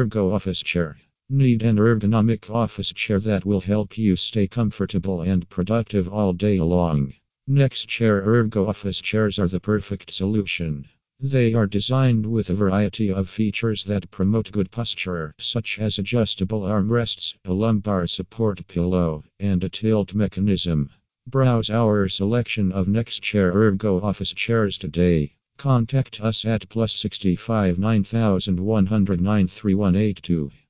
Ergo Office Chair. Need an ergonomic office chair that will help you stay comfortable and productive all day long? Next Chair Ergo Office chairs are the perfect solution. They are designed with a variety of features that promote good posture, such as adjustable armrests, a lumbar support pillow, and a tilt mechanism. Browse our selection of Next Chair Ergo Office chairs today. Contact us at plus 65 9109 3182.